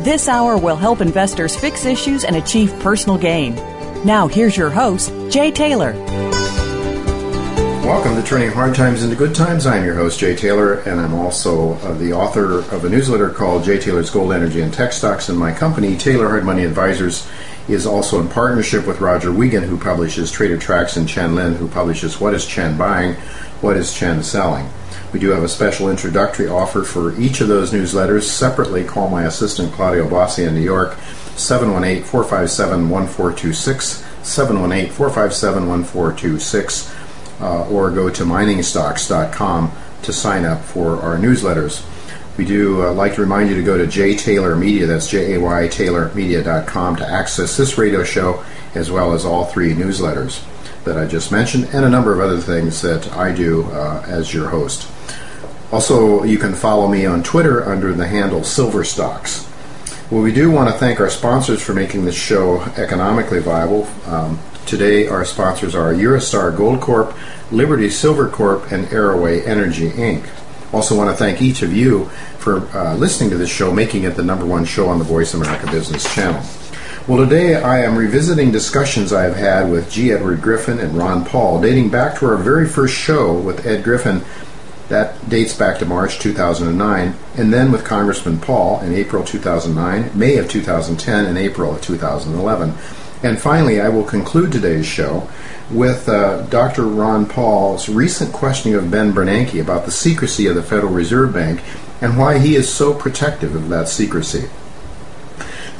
This hour will help investors fix issues and achieve personal gain. Now, here's your host, Jay Taylor. Welcome to Turning Hard Times into Good Times. I'm your host, Jay Taylor, and I'm also uh, the author of a newsletter called Jay Taylor's Gold, Energy, and Tech Stocks. And my company, Taylor Hard Money Advisors, is also in partnership with Roger Wiegand, who publishes Trader Tracks, and Chen Lin, who publishes What is Chen Buying, What is Chen Selling. We do have a special introductory offer for each of those newsletters. Separately, call my assistant Claudio Bossi in New York, 718 457 1426, 718 457 1426, uh, or go to miningstocks.com to sign up for our newsletters. We do uh, like to remind you to go to J Taylor Media, that's J A Y TaylorMedia.com, to access this radio show as well as all three newsletters that I just mentioned, and a number of other things that I do uh, as your host. Also, you can follow me on Twitter under the handle Silverstocks. Well, we do want to thank our sponsors for making this show economically viable. Um, today, our sponsors are Eurostar Gold Corp, Liberty Silver Corp, and Arroway Energy Inc. Also, want to thank each of you for uh, listening to this show, making it the number one show on the Voice America Business Channel. Well, today I am revisiting discussions I have had with G. Edward Griffin and Ron Paul, dating back to our very first show with Ed Griffin that dates back to March 2009, and then with Congressman Paul in April 2009, May of 2010, and April of 2011. And finally, I will conclude today's show with uh, Dr. Ron Paul's recent questioning of Ben Bernanke about the secrecy of the Federal Reserve Bank and why he is so protective of that secrecy.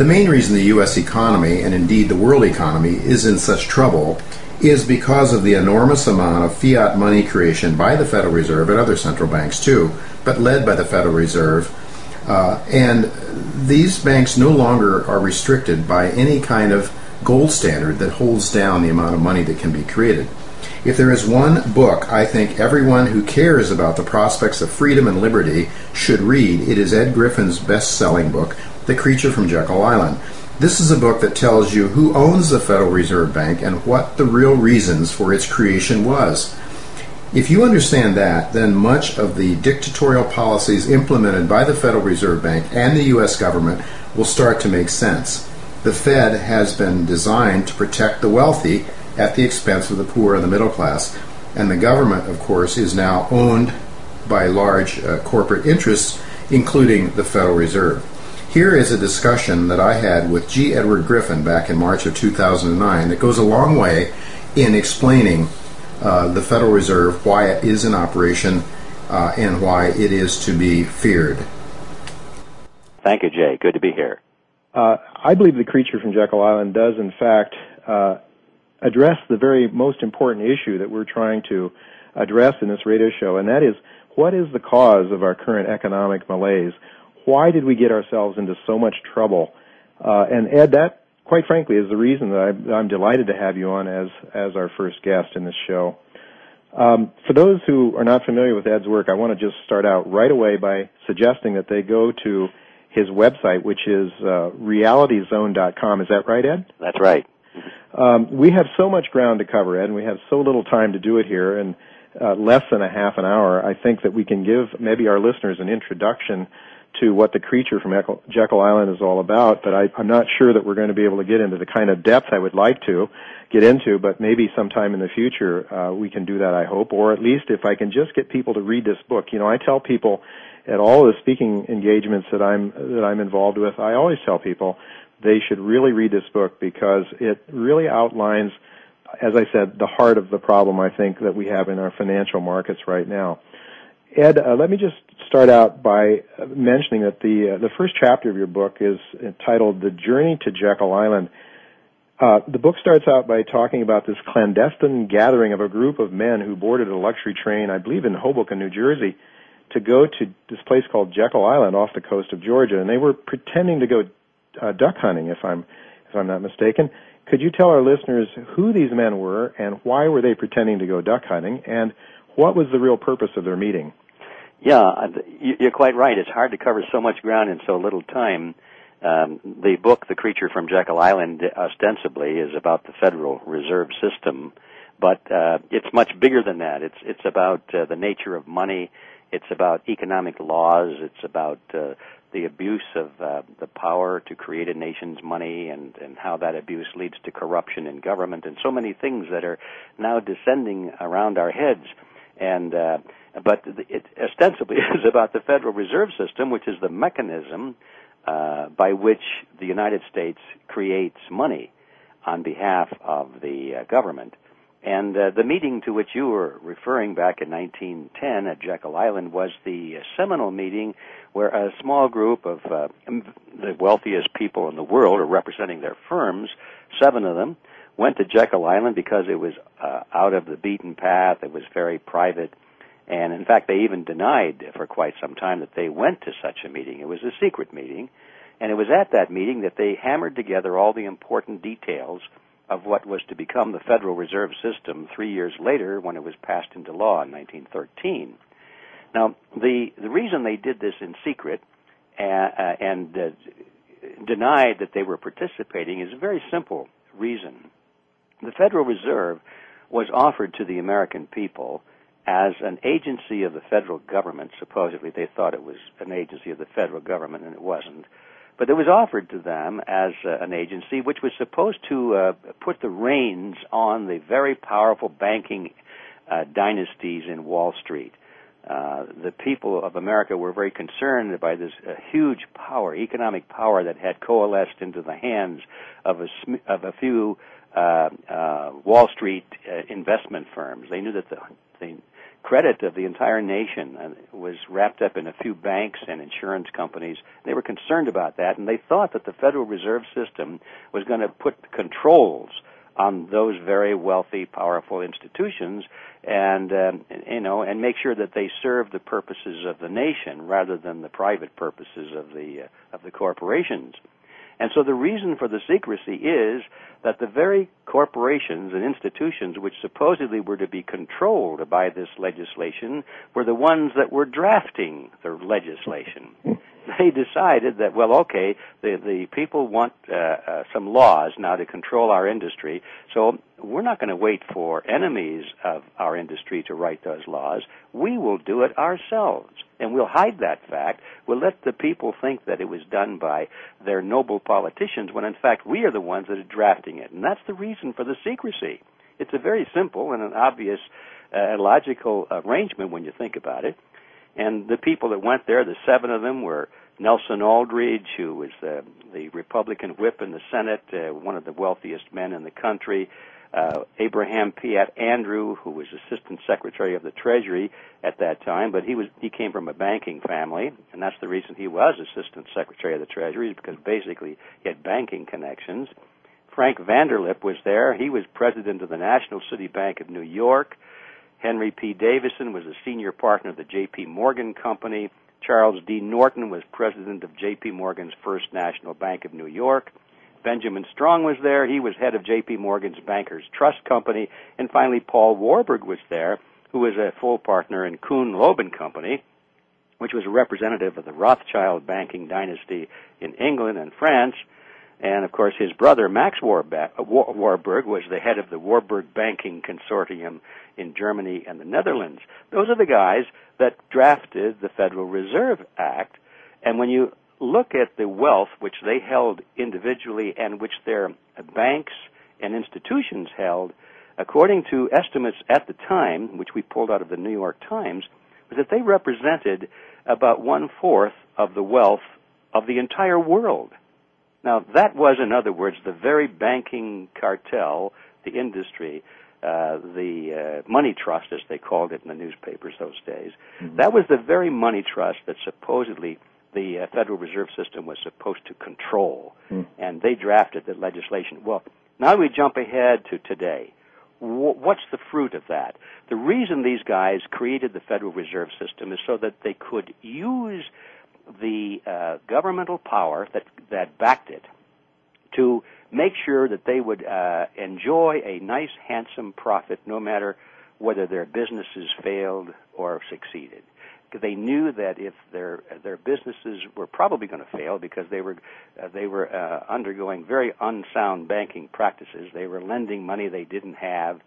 The main reason the U.S. economy, and indeed the world economy, is in such trouble is because of the enormous amount of fiat money creation by the Federal Reserve and other central banks too, but led by the Federal Reserve. Uh, and these banks no longer are restricted by any kind of gold standard that holds down the amount of money that can be created. If there is one book I think everyone who cares about the prospects of freedom and liberty should read, it is Ed Griffin's best selling book, The Creature from Jekyll Island. This is a book that tells you who owns the Federal Reserve Bank and what the real reasons for its creation was. If you understand that, then much of the dictatorial policies implemented by the Federal Reserve Bank and the U.S. government will start to make sense. The Fed has been designed to protect the wealthy at the expense of the poor and the middle class, and the government, of course, is now owned by large uh, corporate interests, including the Federal Reserve. Here is a discussion that I had with G. Edward Griffin back in March of 2009 that goes a long way in explaining uh, the Federal Reserve, why it is in operation, uh, and why it is to be feared. Thank you, Jay. Good to be here. Uh, I believe the creature from Jekyll Island does, in fact, uh, address the very most important issue that we're trying to address in this radio show, and that is what is the cause of our current economic malaise? Why did we get ourselves into so much trouble? Uh, and Ed, that quite frankly is the reason that I, I'm delighted to have you on as as our first guest in this show. Um, for those who are not familiar with Ed's work, I want to just start out right away by suggesting that they go to his website, which is uh, realityzone.com. Is that right, Ed? That's right. Um, we have so much ground to cover, Ed, and we have so little time to do it here, and uh, less than a half an hour. I think that we can give maybe our listeners an introduction to what the creature from Jekyll Island is all about, but I, I'm not sure that we're going to be able to get into the kind of depth I would like to get into, but maybe sometime in the future uh, we can do that, I hope, or at least if I can just get people to read this book. You know, I tell people at all the speaking engagements that I'm that I'm involved with, I always tell people they should really read this book because it really outlines, as I said, the heart of the problem I think that we have in our financial markets right now. Ed, uh, let me just start out by mentioning that the uh, the first chapter of your book is entitled "The Journey to Jekyll Island." Uh, the book starts out by talking about this clandestine gathering of a group of men who boarded a luxury train, I believe in Hoboken, New Jersey, to go to this place called Jekyll Island off the coast of Georgia, and they were pretending to go uh, duck hunting, if I'm if I'm not mistaken. Could you tell our listeners who these men were and why were they pretending to go duck hunting, and what was the real purpose of their meeting? Yeah, you're quite right. It's hard to cover so much ground in so little time. Um, the book, The Creature from Jekyll Island, ostensibly is about the Federal Reserve System, but uh, it's much bigger than that. It's it's about uh, the nature of money. It's about economic laws. It's about uh, the abuse of uh, the power to create a nation's money and, and how that abuse leads to corruption in government and so many things that are now descending around our heads. And uh, but it ostensibly is about the Federal Reserve System, which is the mechanism uh, by which the United States creates money on behalf of the uh, government. And uh, the meeting to which you were referring back in 1910 at Jekyll Island was the seminal meeting where a small group of uh, the wealthiest people in the world, or representing their firms, seven of them, went to Jekyll Island because it was uh, out of the beaten path. It was very private. And in fact, they even denied for quite some time that they went to such a meeting. It was a secret meeting. And it was at that meeting that they hammered together all the important details of what was to become the Federal Reserve System three years later when it was passed into law in 1913. Now, the, the reason they did this in secret uh, uh, and uh, denied that they were participating is a very simple reason. The Federal Reserve was offered to the American people as an agency of the federal government. Supposedly, they thought it was an agency of the federal government, and it wasn't. But it was offered to them as uh, an agency which was supposed to uh, put the reins on the very powerful banking uh, dynasties in Wall Street. Uh, the people of America were very concerned by this uh, huge power, economic power that had coalesced into the hands of a, sm- of a few uh, Wall Street investment firms. They knew that the, the credit of the entire nation uh, was wrapped up in a few banks and insurance companies. They were concerned about that, and they thought that the Federal Reserve System was going to put controls on those very wealthy, powerful institutions, and um, you know, and make sure that they serve the purposes of the nation rather than the private purposes of the uh, of the corporations. And so the reason for the secrecy is that the very corporations and institutions which supposedly were to be controlled by this legislation were the ones that were drafting the legislation. They decided that, well, okay, the, the people want uh, uh, some laws now to control our industry, so we're not going to wait for enemies of our industry to write those laws. We will do it ourselves. And we'll hide that fact. We'll let the people think that it was done by their noble politicians when in fact we are the ones that are drafting it. And that's the reason for the secrecy. It's a very simple and an obvious uh, logical arrangement when you think about it. And the people that went there, the seven of them were Nelson Aldrich, who was the, the Republican whip in the Senate, uh, one of the wealthiest men in the country, uh, Abraham Piatt Andrew, who was Assistant Secretary of the Treasury at that time, but he was he came from a banking family, and that's the reason he was Assistant Secretary of the Treasury, because basically he had banking connections. Frank Vanderlip was there. He was president of the National City Bank of New York. Henry P. Davison was a senior partner of the J.P. Morgan Company. Charles D. Norton was president of J.P. Morgan's First National Bank of New York. Benjamin Strong was there. He was head of J.P. Morgan's Bankers Trust Company. And finally, Paul Warburg was there, who was a full partner in Kuhn Loeb and Company. which was a representative of the Rothschild banking dynasty in England and France. And of course, his brother Max Warburg was the head of the Warburg Banking Consortium in Germany and the Netherlands. Those are the guys that drafted the Federal Reserve Act. And when you look at the wealth which they held individually and which their banks and institutions held, according to estimates at the time, which we pulled out of the New York Times, was that they represented about one fourth of the wealth of the entire world. Now, that was, in other words, the very banking cartel, the industry, uh, the uh, money trust, as they called it in the newspapers those days. Mm-hmm. That was the very money trust that supposedly the uh, Federal Reserve System was supposed to control. Mm. And they drafted the legislation. Well, now we jump ahead to today. W- what's the fruit of that? The reason these guys created the Federal Reserve System is so that they could use the uh, governmental power that that backed it to make sure that they would uh, enjoy a nice, handsome profit, no matter whether their businesses failed or succeeded. They knew that if their their businesses were probably going to fail because they were uh, they were uh, undergoing very unsound banking practices. They were lending money they didn't have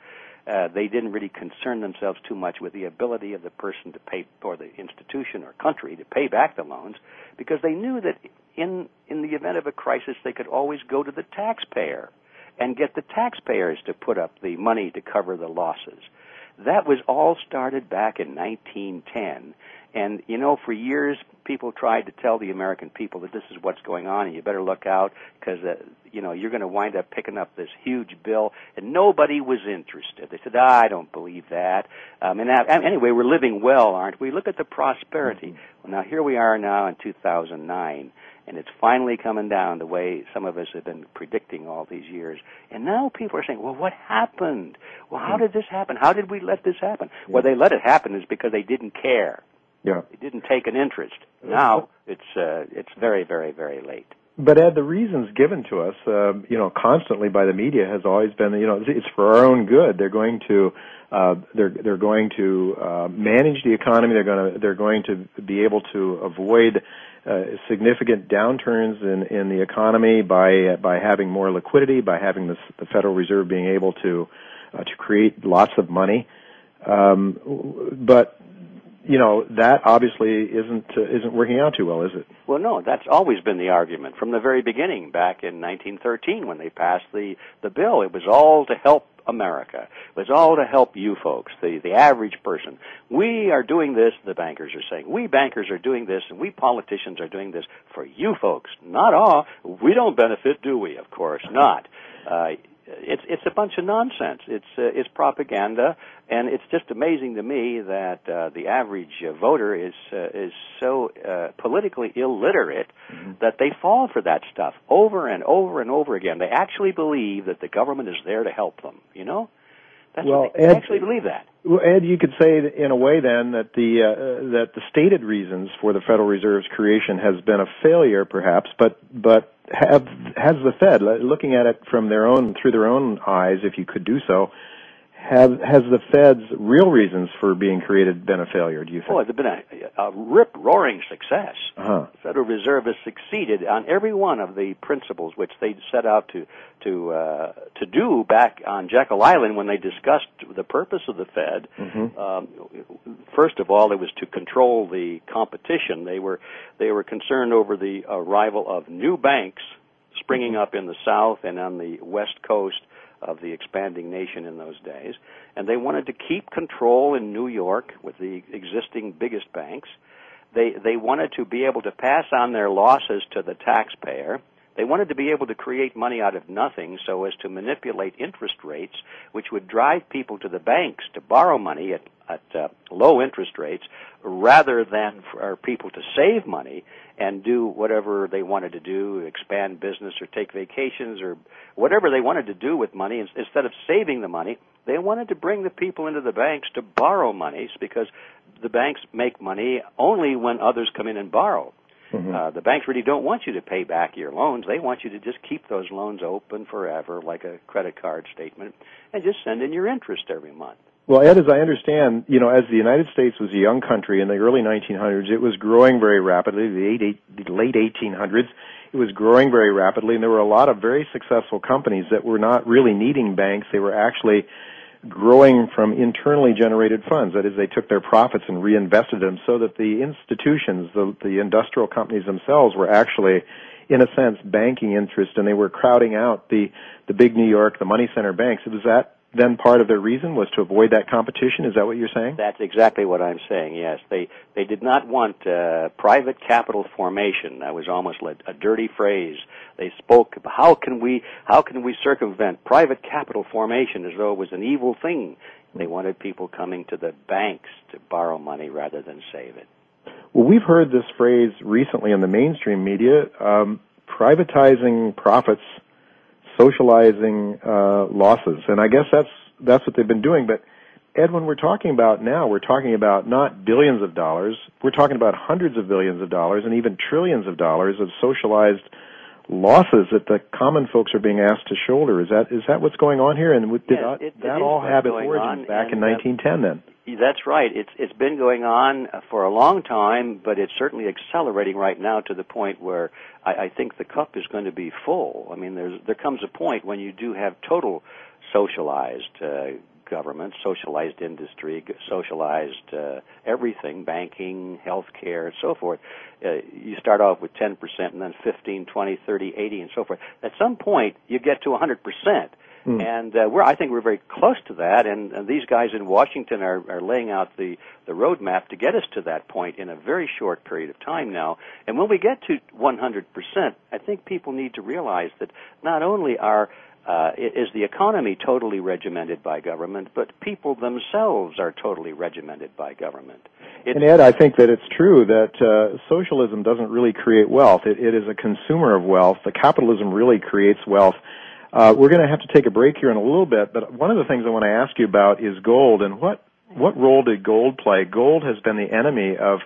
uh, they didn't really concern themselves too much with the ability of the person to pay, or the institution or country to pay back the loans, because they knew that in in the event of a crisis, they could always go to the taxpayer and get the taxpayers to put up the money to cover the losses. That was all started back in 1910, and you know, for years, people tried to tell the American people that this is what's going on, and you better look out because uh, you know you're going to wind up picking up this huge bill. And nobody was interested. They said, ah, "I don't believe that." Um, and that, anyway, we're living well, aren't we? Look at the prosperity. Mm-hmm. Well, now here we are now in 2009 and it's finally coming down the way some of us have been predicting all these years. And now people are saying, well, what happened? Well, how hmm. did this happen? How did we let this happen? Yeah. Well, they let it happen is because they didn't care. Yeah. It didn't take an interest. Now it's uh, it's very very very late. But Ed, the reasons given to us, uh, you know, constantly by the media has always been, you know, it's for our own good. They're going to, uh, they're they're going to uh, manage the economy. They're going to they're going to be able to avoid uh, significant downturns in in the economy by by having more liquidity, by having the, the Federal Reserve being able to uh, to create lots of money. Um, but you know that obviously isn't uh, isn't working out too well, is it? Well, no, that's always been the argument from the very beginning, back in 1913 when they passed the the bill. It was all to help America. It was all to help you folks, the the average person. We are doing this. The bankers are saying we bankers are doing this, and we politicians are doing this for you folks. Not all. We don't benefit, do we? Of course not. Uh, it's it's a bunch of nonsense. It's uh, it's propaganda, and it's just amazing to me that uh, the average uh, voter is uh, is so uh, politically illiterate mm-hmm. that they fall for that stuff over and over and over again. They actually believe that the government is there to help them. You know, that's well, they Ed, actually believe that. Well, Ed, you could say in a way then that the uh, that the stated reasons for the Federal Reserve's creation has been a failure, perhaps, but but have has the Fed looking at it from their own through their own eyes, if you could do so, have has the Fed's real reasons for being created been a failure? Do you think? Oh, it's been a, a rip roaring success. Uh-huh. The Federal Reserve has succeeded on every one of the principles which they set out to to uh, to do back on Jekyll Island when they discussed the purpose of the Fed. Mm-hmm. Um, first of all, it was to control the competition. They were they were concerned over the arrival of new banks springing mm-hmm. up in the South and on the West Coast of the expanding nation in those days. And they wanted to keep control in New York with the existing biggest banks. They, they wanted to be able to pass on their losses to the taxpayer. They wanted to be able to create money out of nothing so as to manipulate interest rates, which would drive people to the banks to borrow money at, at uh, low interest rates rather than for people to save money and do whatever they wanted to do, expand business or take vacations or whatever they wanted to do with money. Instead of saving the money, they wanted to bring the people into the banks to borrow monies because the banks make money only when others come in and borrow. Mm-hmm. Uh, the banks really don't want you to pay back your loans. They want you to just keep those loans open forever, like a credit card statement, and just send in your interest every month. Well, Ed, as I understand, you know, as the United States was a young country in the early 1900s, it was growing very rapidly. The, the late 1800s, it was growing very rapidly, and there were a lot of very successful companies that were not really needing banks. They were actually growing from internally generated funds. That is, they took their profits and reinvested them so that the institutions, the, the industrial companies themselves were actually, in a sense, banking interest and they were crowding out the, the big New York, the money center banks. It was that then part of their reason was to avoid that competition? Is that what you're saying? That's exactly what I'm saying. Yes, they they did not want uh, private capital formation. That was almost like a dirty phrase. They spoke how can we how can we circumvent private capital formation as though it was an evil thing. They wanted people coming to the banks to borrow money rather than save it. Well, we've heard this phrase recently in the mainstream media, um, privatizing profits socializing uh, losses, and I guess that's that's what they've been doing. But Ed, when we're talking about now, we're talking about not billions of dollars. We're talking about hundreds of billions of dollars and even trillions of dollars of socialized losses that the common folks are being asked to shoulder. Is that is that what's going on here? And did yes, that, it, that it all have its origins back in 1910? Then that's right. It's it's been going on for a long time, but it's certainly accelerating right now to the point where I, I think the cup is going to be full. I mean, there's there comes a point when you do have total socialized uh, government, socialized industry, socialized uh, everything, banking, healthcare, and so forth. Uh, you start off with 10% and then 15, 20, 30, 80, and so forth. At some point, you get to 100%. Mm. And uh, we're, I think we're very close to that, and, and these guys in Washington are, are laying out the, the roadmap to get us to that point in a very short period of time now. And when we get to 100%, I think people need to realize that not only are uh, is the economy totally regimented by government, but people themselves are totally regimented by government. It's, and Ed, I think that it's true that uh, socialism doesn't really create wealth. It, it is a consumer of wealth. The capitalism really creates wealth. Uh, we're going to have to take a break here in a little bit, but one of the things I want to ask you about is gold and what what role did gold play? Gold has been the enemy of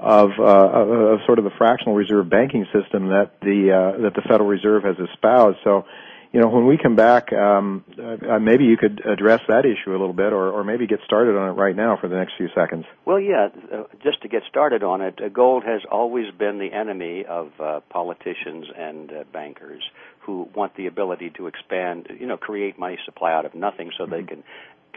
of, uh, of sort of the fractional reserve banking system that the uh, that the Federal Reserve has espoused. So you know, when we come back, um, uh, maybe you could address that issue a little bit, or, or maybe get started on it right now for the next few seconds. Well, yeah, uh, just to get started on it, uh, gold has always been the enemy of uh, politicians and uh, bankers who want the ability to expand, you know, create money supply out of nothing, so mm-hmm. they can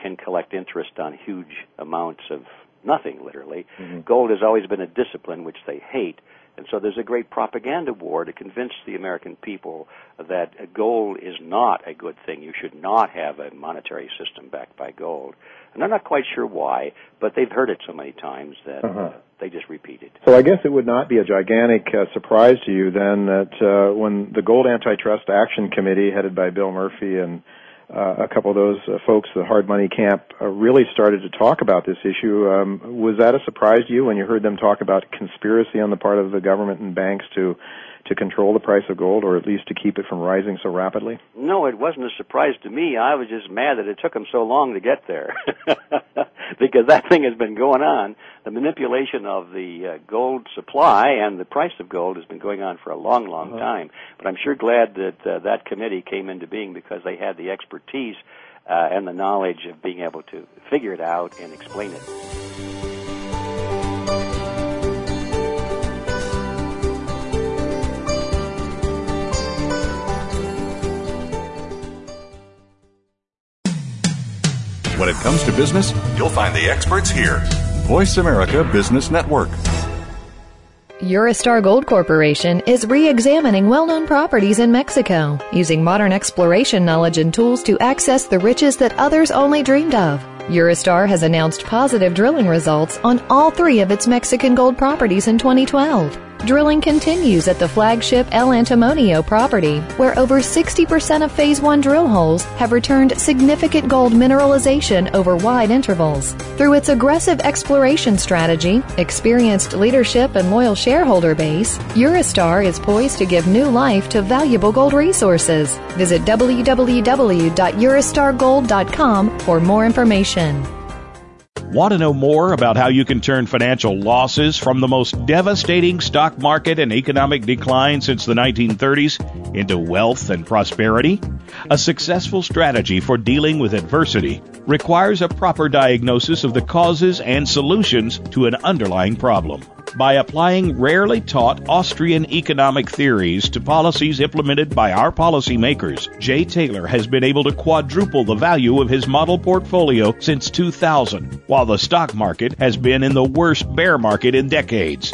can collect interest on huge amounts of nothing, literally. Mm-hmm. Gold has always been a discipline which they hate and so there's a great propaganda war to convince the American people that gold is not a good thing. You should not have a monetary system backed by gold. And I'm not quite sure why, but they've heard it so many times that uh-huh. uh, they just repeat it. So I guess it would not be a gigantic uh, surprise to you then that uh, when the Gold Antitrust Action Committee, headed by Bill Murphy and uh, a couple of those uh, folks, the hard money camp, uh, really started to talk about this issue. Um, was that a surprise to you when you heard them talk about conspiracy on the part of the government and banks to to control the price of gold, or at least to keep it from rising so rapidly? No, it wasn't a surprise to me. I was just mad that it took them so long to get there, because that thing has been going on. The manipulation of the uh, gold supply and the price of gold has been going on for a long, long uh-huh. time. But I'm sure glad that uh, that committee came into being because they had the expertise uh, and the knowledge of being able to figure it out and explain it. When it comes to business, you'll find the experts here. Voice America Business Network. Eurostar Gold Corporation is re examining well known properties in Mexico using modern exploration knowledge and tools to access the riches that others only dreamed of. Eurostar has announced positive drilling results on all three of its Mexican gold properties in 2012. Drilling continues at the flagship El Antimonio property, where over 60% of Phase 1 drill holes have returned significant gold mineralization over wide intervals. Through its aggressive exploration strategy, experienced leadership, and loyal shareholder base, Eurostar is poised to give new life to valuable gold resources. Visit www.eurostargold.com for more information. Want to know more about how you can turn financial losses from the most devastating stock market and economic decline since the 1930s into wealth and prosperity? A successful strategy for dealing with adversity requires a proper diagnosis of the causes and solutions to an underlying problem by applying rarely taught Austrian economic theories to policies implemented by our policymakers, Jay Taylor has been able to quadruple the value of his model portfolio since 2000, while the stock market has been in the worst bear market in decades.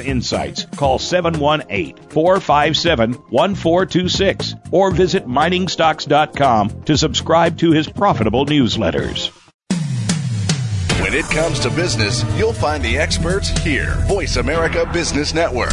insights, call 718-457-1426 or visit miningstocks.com to subscribe to his profitable newsletters. When it comes to business, you'll find the experts here. Voice America Business Network.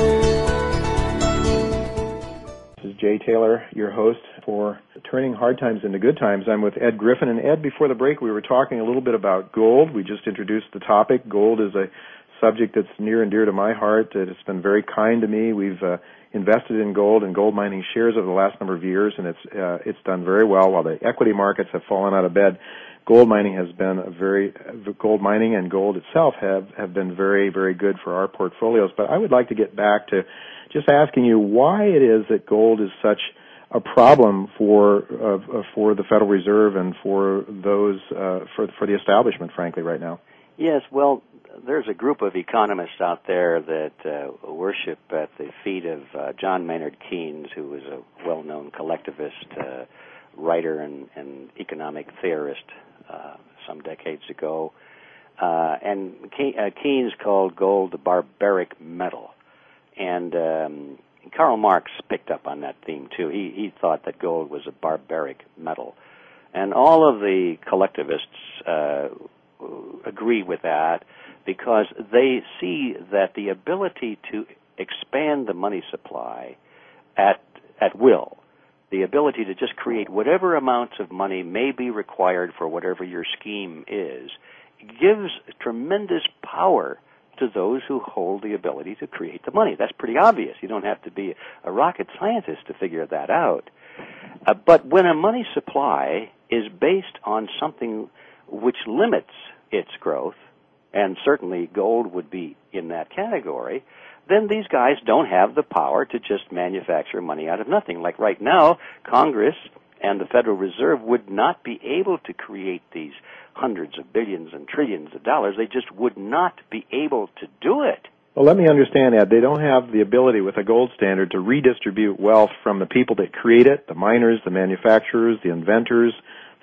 Jay Taylor, your host for Turning Hard Times into Good Times. I'm with Ed Griffin. And Ed, before the break, we were talking a little bit about gold. We just introduced the topic. Gold is a subject that's near and dear to my heart. It's been very kind to me. We've uh, invested in gold and gold mining shares over the last number of years, and it's uh, it's done very well. While the equity markets have fallen out of bed, gold mining has been a very gold mining and gold itself have have been very very good for our portfolios. But I would like to get back to just asking you why it is that gold is such a problem for uh, for the Federal Reserve and for those uh, for for the establishment, frankly, right now. Yes, well, there's a group of economists out there that uh, worship at the feet of uh, John Maynard Keynes, who was a well-known collectivist uh, writer and, and, economic theorist uh, some decades ago. and Keynes called gold the barbaric metal and um, Karl Marx picked up on that theme too. He he thought that gold was a barbaric metal, and all of the collectivists uh, agree with that because they see that the ability to expand the money supply at at will, the ability to just create whatever amounts of money may be required for whatever your scheme is, gives tremendous power to those who hold the ability to create the money. That's pretty obvious. You don't have to be a rocket scientist to figure that out. Uh, but when a money supply is based on something which limits its growth, and certainly gold would be in that category, then these guys don't have the power to just manufacture money out of nothing. Like right now, Congress and the Federal Reserve would not be able to create these hundreds of billions and trillions of dollars. They just would not be able to do it. Well, let me understand that. They don't have the ability with a gold standard to redistribute wealth from the people that create it, the miners, the manufacturers, the inventors,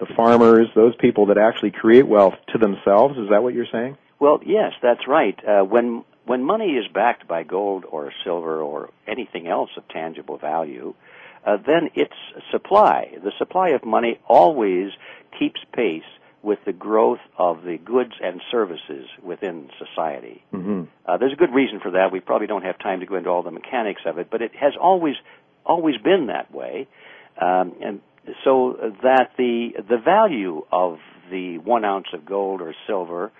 the farmers, those people that actually create wealth to themselves. Is that what you're saying? Well, yes, that's right. Uh, when when money is backed by gold or silver or anything else of tangible value, uh, then its supply, the supply of money, always keeps pace with the growth of the goods and services within society. Mm-hmm. Uh, there's a good reason for that. We probably don't have time to go into all the mechanics of it, but it has always always been that way, um, and so that the the value of the one ounce of gold or silver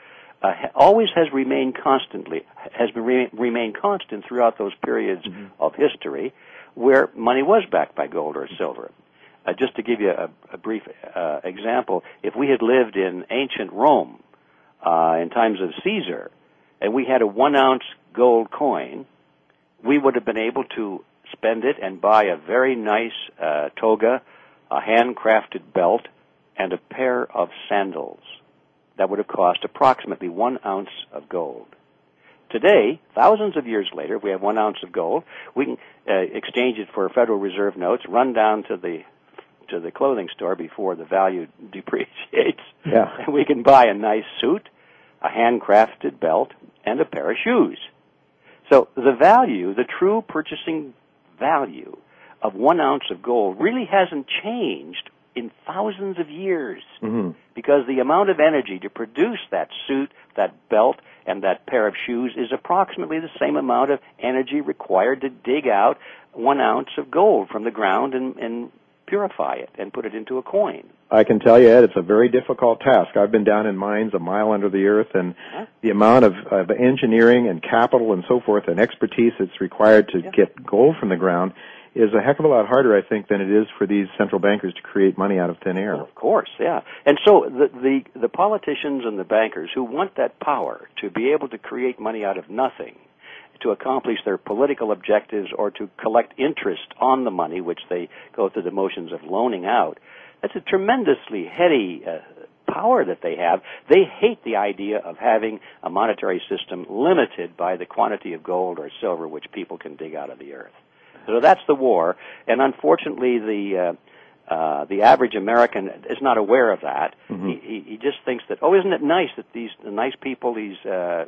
uh, always has remained constantly has re- remained constant throughout those periods mm-hmm. of history where money was backed by gold or silver. Uh, just to give you a, a brief uh, example, if we had lived in ancient Rome uh, in times of Caesar, and we had a one ounce gold coin, we would have been able to spend it and buy a very nice uh, toga, a handcrafted belt, and a pair of sandals. That would have cost approximately one ounce of gold. Today, thousands of years later, if we have one ounce of gold, we can uh, exchange it for Federal Reserve notes, run down to the to the clothing store before the value depreciates, Yeah. and we can buy a nice suit, a handcrafted belt, and a pair of shoes. So the value, the true purchasing value of one ounce of gold really hasn't changed in thousands of years hmm because the amount of energy to produce that suit, that belt, and that pair of shoes is approximately the same amount of energy required to dig out one ounce of gold from the ground and, and purify it and put it into a coin. I can tell you, Ed, it's a very difficult task. I've been down in mines a mile under the earth, and the amount of, of engineering and capital and so forth and expertise that's required to get gold from the ground is a heck of a lot harder, I think, than it is for these central bankers to create money out of thin air. Of course, yeah. And so the, the the politicians and the bankers who want that power to be able to create money out of nothing, to accomplish their political objectives or to collect interest on the money which they go through the motions of loaning out, that's a tremendously heady uh, power that they have. They hate the idea of having a monetary system limited by the quantity of gold or silver which people can dig out of the earth. So that's the war, and unfortunately, the uh, uh, the average American is not aware of that. Mm-hmm. He, he, just thinks that, oh, isn't it nice that these the nice people, these uh,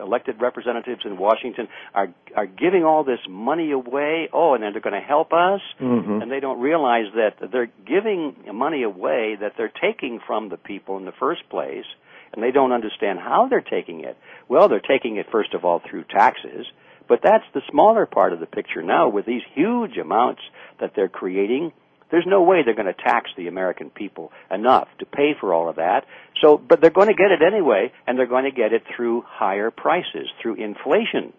elected representatives in Washington, are are giving all this money away? Oh, and then they're going to help us, Mhm. and they don't realize that they're giving money away that they're taking from the people in the first place, and they don't understand how they're taking it. Well, they're taking it first of all through taxes. But that's the smaller part of the picture now with these huge amounts that they're creating. There's no way they're going to tax the American people enough to pay for all of that. So, but they're going to get it anyway, and they're going to get it through higher prices, through inflation.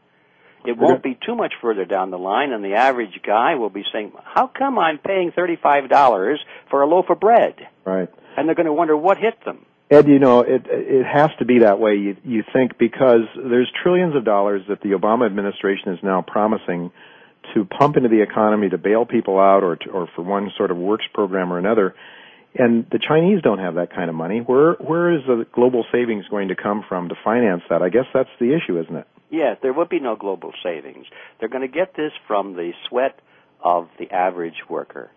It won't be too much further down the line, and the average guy will be saying, "How come I'm paying thirty-five dollars for a loaf of bread?" Right. And they're going to wonder what hit them. Ed, you know, it it has to be that way. You you think because there's trillions of dollars that the Obama administration is now promising to pump into the economy to bail people out or to, or for one sort of works program or another. And the Chinese don't have that kind of money. Where where is the global savings going to come from to finance that? I guess that's the issue, isn't it? Yes, there would be no global savings. They're going to get this from the sweat of the average worker.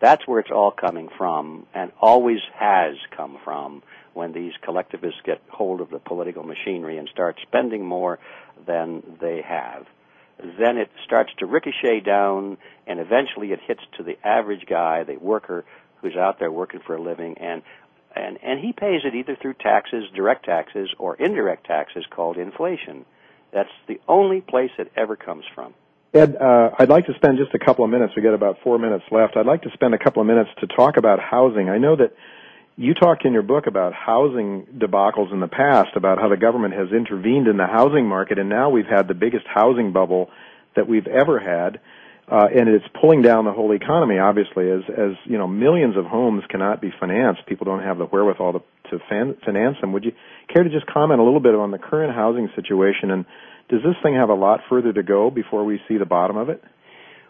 That's where it's all coming from, and always has come from when these collectivists get hold of the political machinery and start spending more than they have. Then it starts to ricochet down, and eventually it hits to the average guy, the worker who's out there working for a living, and and and he pays it either through taxes, direct taxes, or indirect taxes called inflation. That's the only place it ever comes from. Ed, uh, I'd like to spend just a couple of minutes. We got about four minutes left. I'd like to spend a couple of minutes to talk about housing. I know that you talked in your book about housing debacles in the past, about how the government has intervened in the housing market, and now we've had the biggest housing bubble that we've ever had, uh, and it's pulling down the whole economy. Obviously, as as you know, millions of homes cannot be financed. People don't have the wherewithal to, to fan, finance them. Would you care to just comment a little bit on the current housing situation and does this thing have a lot further to go before we see the bottom of it?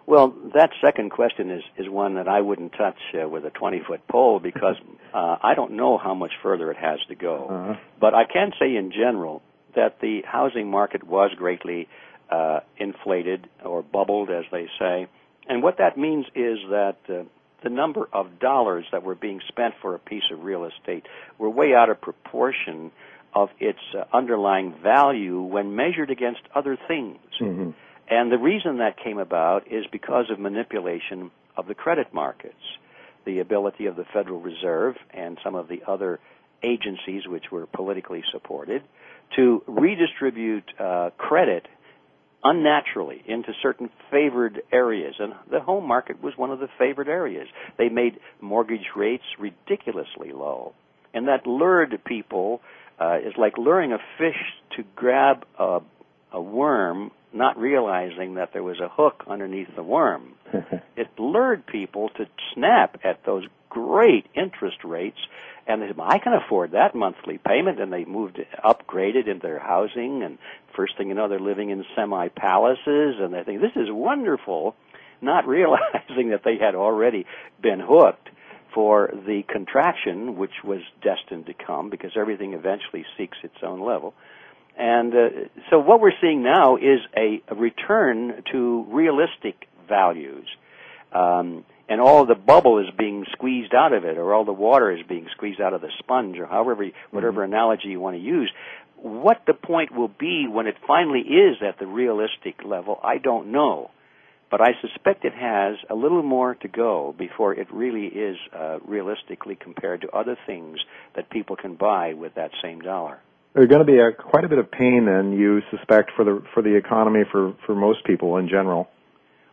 Well, that second question is, is one that I wouldn't touch uh, with a 20 foot pole because uh, I don't know how much further it has to go. Uh-huh. But I can say in general that the housing market was greatly uh, inflated or bubbled, as they say. And what that means is that uh, the number of dollars that were being spent for a piece of real estate were way out of proportion of its uh, underlying value when measured against other things. Mm-hmm. And the reason that came about is because of manipulation of the credit markets, the ability of the Federal Reserve and some of the other agencies which were politically supported to redistribute uh, credit unnaturally into certain favored areas. And the home market was one of the favored areas. They made mortgage rates ridiculously low. And that lured people, uh, is like luring a fish to grab a, a worm not realizing that there was a hook underneath the worm. it lured people to snap at those great interest rates, and they said, "I can afford that monthly payment." And they moved, upgraded into their housing, and first thing you know, they're living in semi palaces, and they think this is wonderful. not realizing that they had already been hooked for the contraction which was destined to come because everything eventually seeks its own level. And uh, so what we're seeing now is a, a return to realistic values. Um, and all the bubble is being squeezed out of it, or all the water is being squeezed out of the sponge, or however, whatever mm-hmm. analogy you want to use. What the point will be when it finally is at the realistic level, I don't know. But I suspect it has a little more to go before it really is uh, realistically compared to other things that people can buy with that same dollar. There's going to be a, quite a bit of pain, then you suspect for the for the economy for for most people in general.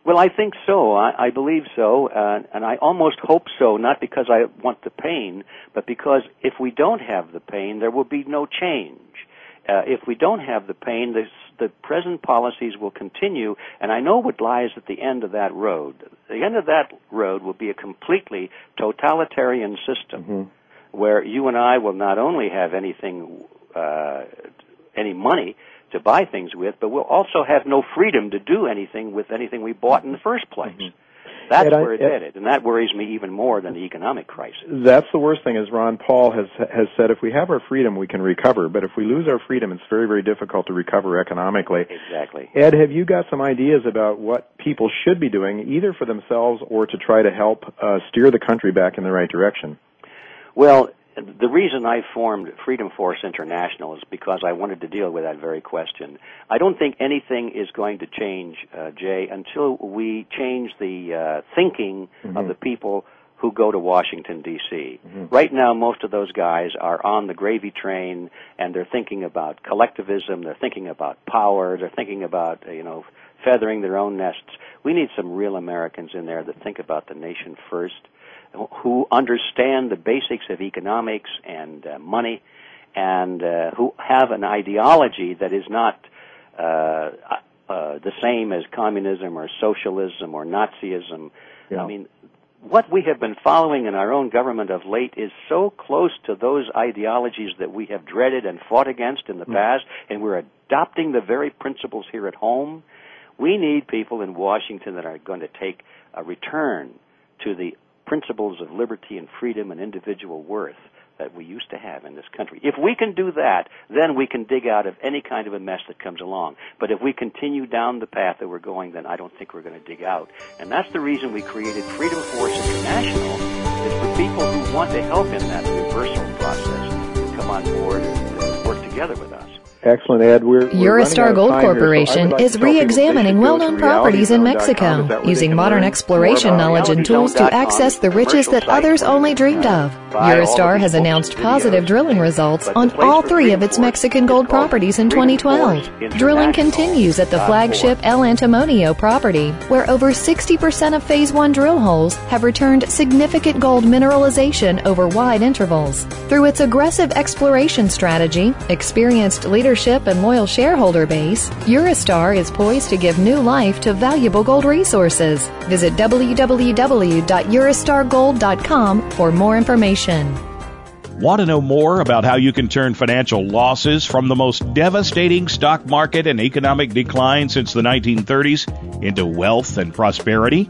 Well, I think so. I, I believe so, uh, and I almost hope so. Not because I want the pain, but because if we don't have the pain, there will be no change. Uh, if we don't have the pain, the, the present policies will continue, and I know what lies at the end of that road. The end of that road will be a completely totalitarian system, mm-hmm. where you and I will not only have anything, uh, any money, to buy things with, but we'll also have no freedom to do anything with anything we bought in the first place. Mm-hmm. That's and where I, it's headed, and that worries me even more than the economic crisis. That's the worst thing, as Ron Paul has has said. If we have our freedom, we can recover, but if we lose our freedom, it's very very difficult to recover economically. Exactly. Ed, have you got some ideas about what people should be doing, either for themselves or to try to help uh, steer the country back in the right direction? Well, the reason I formed Freedom Force International is because I wanted to deal with that very question. I don't think anything is going to change, uh, Jay, until we change the uh, thinking mm-hmm. of the people who go to Washington D.C. Mm-hmm. Right now, most of those guys are on the gravy train, and they're thinking about collectivism. They're thinking about power. They're thinking about you know feathering their own nests. We need some real Americans in there that think about the nation first who understand the basics of economics and uh, money and uh, who have an ideology that is not uh, uh, the same as communism or socialism or Nazism. Yeah. I mean, what we have been following in our own government of late is so close to those ideologies that we have dreaded and fought against in the mm. past, and we're adopting the very principles here at home. We need people in Washington that are going to take a return to the principles of liberty and freedom and individual worth that we used to have in this country. If we can do that, then we can dig out of any kind of a mess that comes along. But if we continue down the path that we're going, then I don't think we're going to dig out. And that's the reason we created Freedom Force International, is for people who want to help in that reversal process to come on board and work together with us. Excellent, Ed. We're, Eurostar Gold Corporation so like is re-examining well-known properties in Mexico using modern exploration knowledge and tools to access the riches that others only dreamed of. Eurostar has announced positive drilling results on all three of its Mexican gold properties in 2012. Drilling continues at the flagship El Antimonio property, where over 60% of Phase 1 drill holes have returned significant gold mineralization over wide intervals. Through its aggressive exploration strategy, experienced leadership, and loyal shareholder base, Eurostar is poised to give new life to valuable gold resources. Visit www.eurostargold.com for more information Want to know more about how you can turn financial losses from the most devastating stock market and economic decline since the 1930s into wealth and prosperity?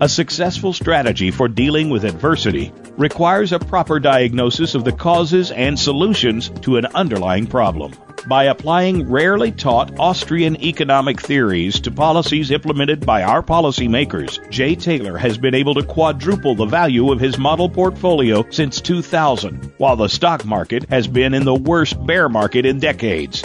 A successful strategy for dealing with adversity requires a proper diagnosis of the causes and solutions to an underlying problem by applying rarely taught Austrian economic theories to policies implemented by our policymakers, Jay Taylor has been able to quadruple the value of his model portfolio since 2000, while the stock market has been in the worst bear market in decades.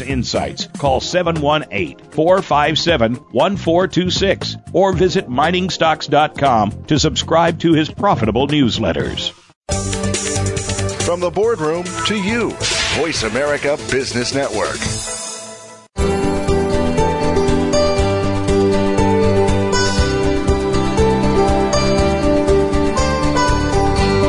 Insights. Call 718 457 1426 or visit miningstocks.com to subscribe to his profitable newsletters. From the boardroom to you, Voice America Business Network.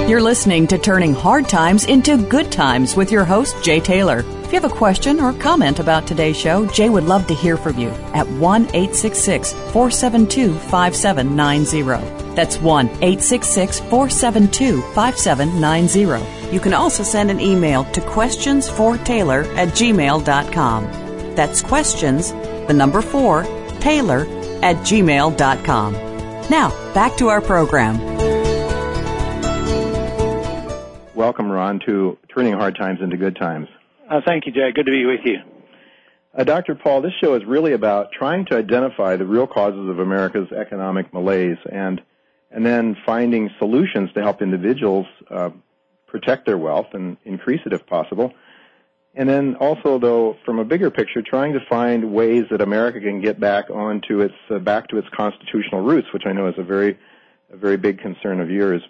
You're listening to Turning Hard Times into Good Times with your host, Jay Taylor. If you have a question or comment about today's show, Jay would love to hear from you at 1 866 472 5790. That's 1 866 472 5790. You can also send an email to questionsfortaylor at gmail.com. That's questions, the number 4, Taylor at gmail.com. Now, back to our program. Welcome, Ron, to Turning Hard Times into Good Times. Uh, thank you, Jay. Good to be with you. Uh, Dr. Paul, this show is really about trying to identify the real causes of America's economic malaise and and then finding solutions to help individuals uh, protect their wealth and increase it if possible. And then also, though, from a bigger picture, trying to find ways that America can get back onto its uh, back to its constitutional roots, which I know is a very a very big concern of yours.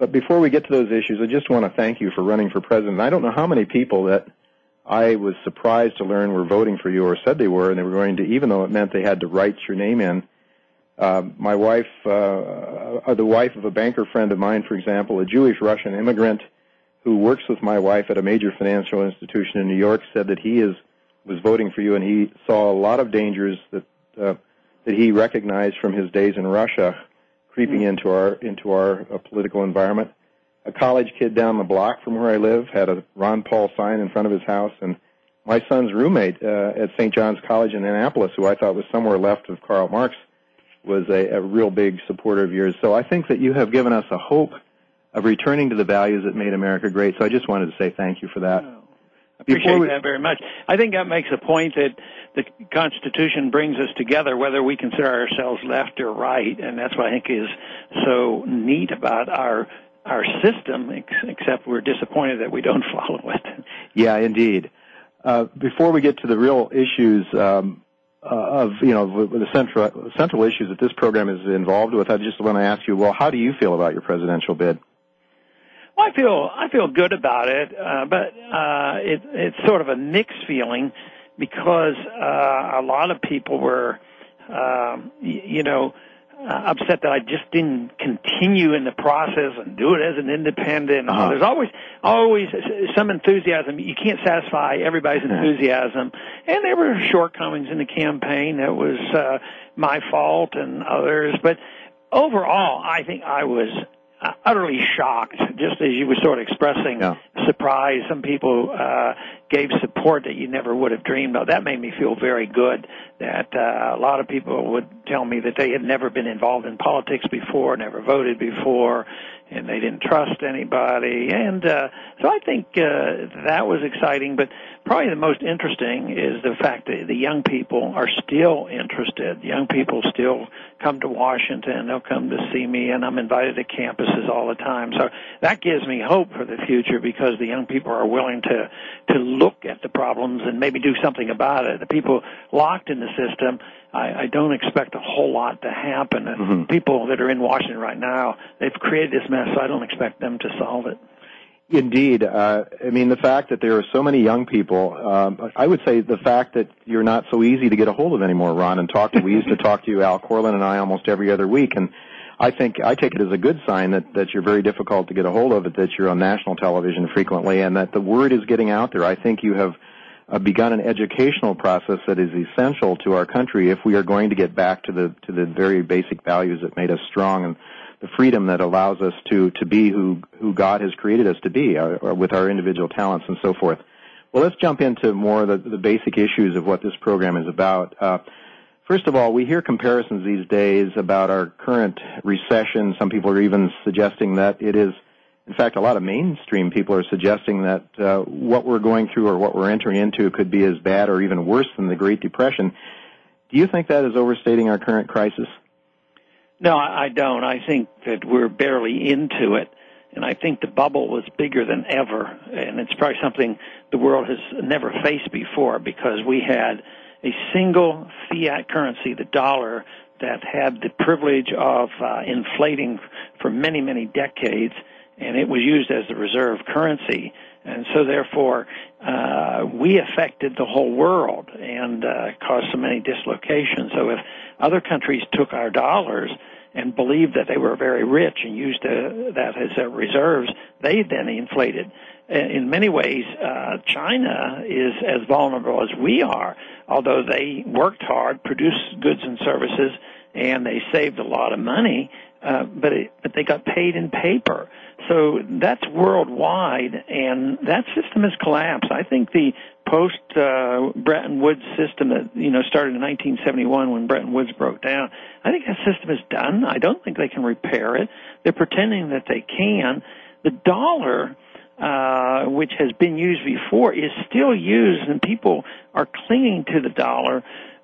But before we get to those issues, I just want to thank you for running for president. I don't know how many people that I was surprised to learn were voting for you or said they were, and they were going to, even though it meant they had to write your name in. Uh, my wife, uh, uh, the wife of a banker friend of mine, for example, a Jewish Russian immigrant who works with my wife at a major financial institution in New York, said that he is was voting for you, and he saw a lot of dangers that uh, that he recognized from his days in Russia creeping into our into our uh, political environment. A college kid down the block from where I live had a Ron Paul sign in front of his house, and my son's roommate uh, at St. John's College in Annapolis, who I thought was somewhere left of Karl Marx, was a, a real big supporter of yours. So I think that you have given us a hope of returning to the values that made America great. So I just wanted to say thank you for that. Appreciate we, that very much. I think that makes a point that the Constitution brings us together, whether we consider ourselves left or right, and that's what I think is so neat about our our system. Except we're disappointed that we don't follow it. Yeah, indeed. Uh, before we get to the real issues um, uh, of you know the central central issues that this program is involved with, I just want to ask you, well, how do you feel about your presidential bid? I feel I feel good about it, uh, but uh, it, it's sort of a mixed feeling because uh, a lot of people were, um, y- you know, uh, upset that I just didn't continue in the process and do it as an independent. Uh-huh. There's always always some enthusiasm. You can't satisfy everybody's enthusiasm, and there were shortcomings in the campaign. That was uh, my fault and others, but overall, I think I was utterly shocked, just as you were sort of expressing yeah. surprise. Some people uh, gave support that you never would have dreamed of. That made me feel very good. That uh, a lot of people would tell me that they had never been involved in politics before, never voted before, and they didn't trust anybody. And uh, so I think uh, that was exciting. But probably the most interesting is the fact that the young people are still interested. Young people still come to Washington. They'll come to see me, and I'm invited to campuses all the time. So that gives me hope for the future because the young people are willing to to look at the problems and maybe do something about it. The people locked in the system I, I don't expect a whole lot to happen. And mm-hmm. people that are in Washington right now, they've created this mess, so I don't expect them to solve it. Indeed. Uh, I mean, the fact that there are so many young people, um, I would say the fact that you're not so easy to get a hold of anymore, Ron, and talk to. we used to talk to you, Al Korelin and I, almost every other week, and I think I take it as a good sign that that you're very difficult to get a hold of, that you're on national television frequently, and that the word is getting out there. I think you have uh, begun an educational process that is essential to our country if we are going to get back to the to the very basic values that made us strong and the freedom that allows us to to be who who God has created us to be uh, with our individual talents and so forth. Well, let's jump into more of the, the basic issues of what this program is about. Uh, First of all, we hear comparisons these days about our current recession. Some people are even suggesting that it is in fact, a lot of mainstream people are suggesting that uh, what we're going through or what we're entering into could be as bad or even worse than the Great Depression. Do you think that is overstating our current crisis? No, I don't. I think that we're barely into it. And I think the bubble was bigger than ever. And it's probably something the world has never faced before because we had a single fiat currency, the dollar, that had the privilege of uh, inflating for many, many decades and it was used as the reserve currency. And so therefore, uh, we affected the whole world and uh, caused so many dislocations. So if other countries took our dollars and believed that they were very rich and used uh, that as their reserves, they then inflated. In many ways, uh, China is as vulnerable as we are, although they worked hard, produced goods and services, and they saved a lot of money. Uh, but it, but they got paid in paper. So that's worldwide, and that system has collapsed. I think the post uh, Bretton Woods system that you know started in 1971 when Bretton Woods broke down. I think that system is done. I don't think they can repair it. They're pretending that they can. The dollar. Uh, which has been used before is still used and people are clinging to the dollar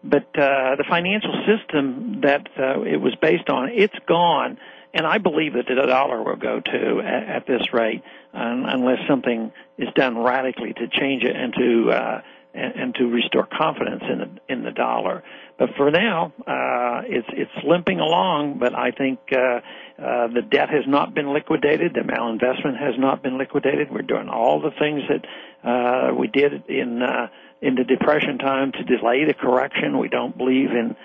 but uh, the financial system that uh, it was based on, it's gone. And I believe that the dollar will go to at, at this rate, um, unless something is done radically to change it and to uh, and, and to restore confidence in the in the dollar. But for now, uh, it's it's limping along. But I think uh, uh, the debt has not been liquidated. The malinvestment has not been liquidated. We're doing all the things that uh, we did in. Uh, in the depression time to delay the correction. We don't believe in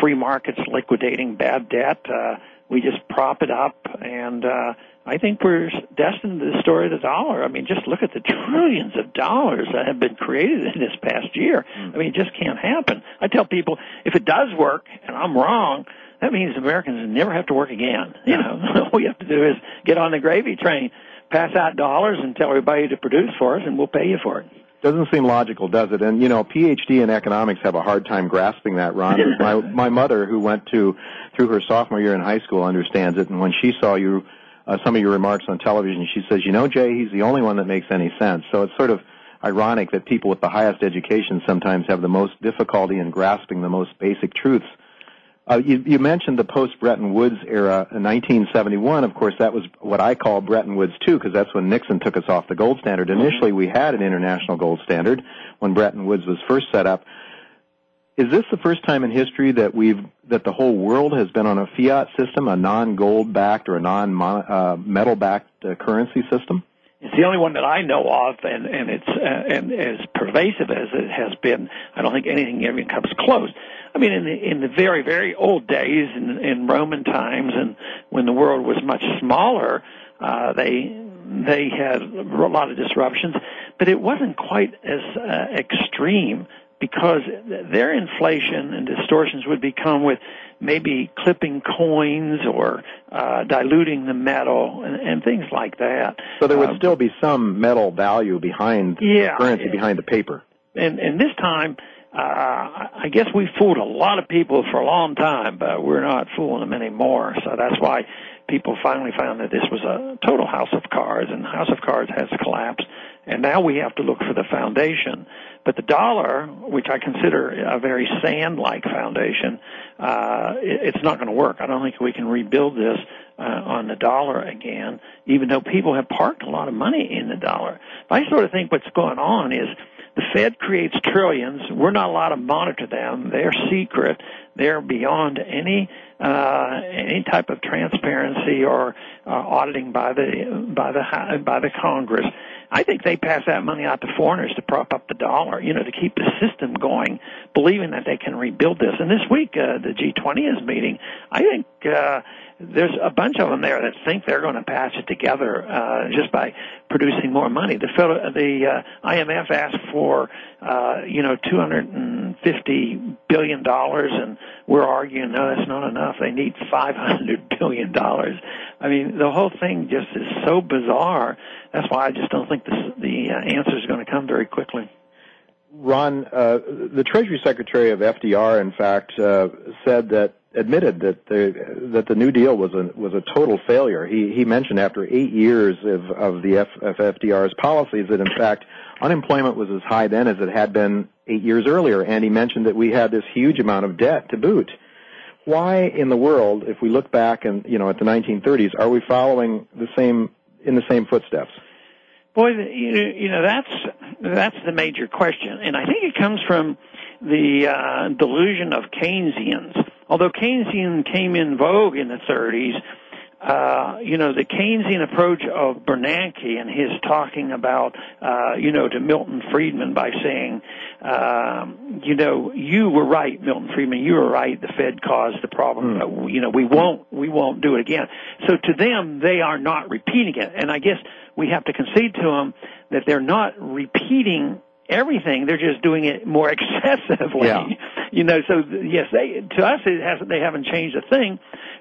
free markets liquidating bad debt. Uh, we just prop it up and uh, I think we're destined to destroy the dollar. I mean, just look at the trillions of dollars that have been created in this past year. Hmm. I mean, it just can't happen. I tell people, if it does work, and I'm wrong, that means Americans never have to work again. You know, all we have to do is get on the gravy train, pass out dollars, and tell everybody to produce for us, and we'll pay you for it. Doesn't seem logical, does it? And you know, PhD in economics have a hard time grasping that, Ron. my my mother, who went to through her sophomore year in high school, understands it. And when she saw you, uh, some of your remarks on television, she says, "You know, Jay, he's the only one that makes any sense." So it's sort of ironic that people with the highest education sometimes have the most difficulty in grasping the most basic truths uh, you, you, mentioned the post Bretton Woods era in 1971. Of course, that was what I call Bretton Woods 2 because that's when Nixon took us off the gold standard. Mm-hmm. Initially, we had an international gold standard when Bretton Woods was first set up. Is this the first time in history that we've that the whole world has been on a fiat system, a non-gold backed or a non-metal uh, backed uh, currency system? It's the only one that I know of, and and it's uh, and as pervasive as it has been. I don't think anything even comes close. I mean, in the in the very very old days, in, in Roman times, and when the world was much smaller, uh, they they had a lot of disruptions, but it wasn't quite as uh, extreme because their inflation and distortions would become with maybe clipping coins or uh, diluting the metal and, and things like that. So there would uh, still be some metal value behind yeah, currency behind the paper. And and this time uh, I guess we fooled a lot of people for a long time, but we're not fooling them anymore. So that's why people finally found that this was a total house of cards, and House of Cards has collapsed. And now we have to look for the foundation. But the dollar, which I consider a very sand-like foundation, uh, it, it's not going to work. I don't think we can rebuild this uh, on the dollar again, even though people have parked a lot of money in the dollar. But I sort of think what's going on is the Fed creates trillions. We're not allowed to monitor them. They're secret. They're beyond any uh, any type of transparency or uh, auditing by the by the by the Congress. I think they pass that money out to foreigners to prop up the dollar, you know, to keep the system going, believing that they can rebuild this. And this week, uh, the G20 is meeting. I think uh, there's a bunch of them there that think they're going to patch it together uh, just by producing more money. The the uh, IMF asked for uh, you know 250 billion dollars, and we're arguing no, that's not enough. They need 500 billion dollars. I mean, the whole thing just is so bizarre. That's why I just don't think this, the uh, answer is going to come very quickly. Ron, uh, the Treasury Secretary of FDR, in fact, uh, said that admitted that the that the New Deal was a was a total failure. He he mentioned after eight years of of the F, of FDR's policies that in fact unemployment was as high then as it had been eight years earlier, and he mentioned that we had this huge amount of debt to boot. Why in the world, if we look back and you know at the 1930s, are we following the same in the same footsteps? Boy, you know that's that's the major question, and I think it comes from the uh, delusion of Keynesians although Keynesian came in vogue in the 30s, uh, you know, the Keynesian approach of Bernanke and his talking about, uh, you know, to Milton Friedman by saying, um, you know, you were right, Milton Friedman, you were right. The Fed caused the problem. Mm. you know, we won't, we won't do it again. So to them, they are not repeating it. And I guess we have to concede to them that they're not repeating everything. They're just doing it more excessively. Yeah. You know, so yes, they to us it hasn't. They haven't changed a thing.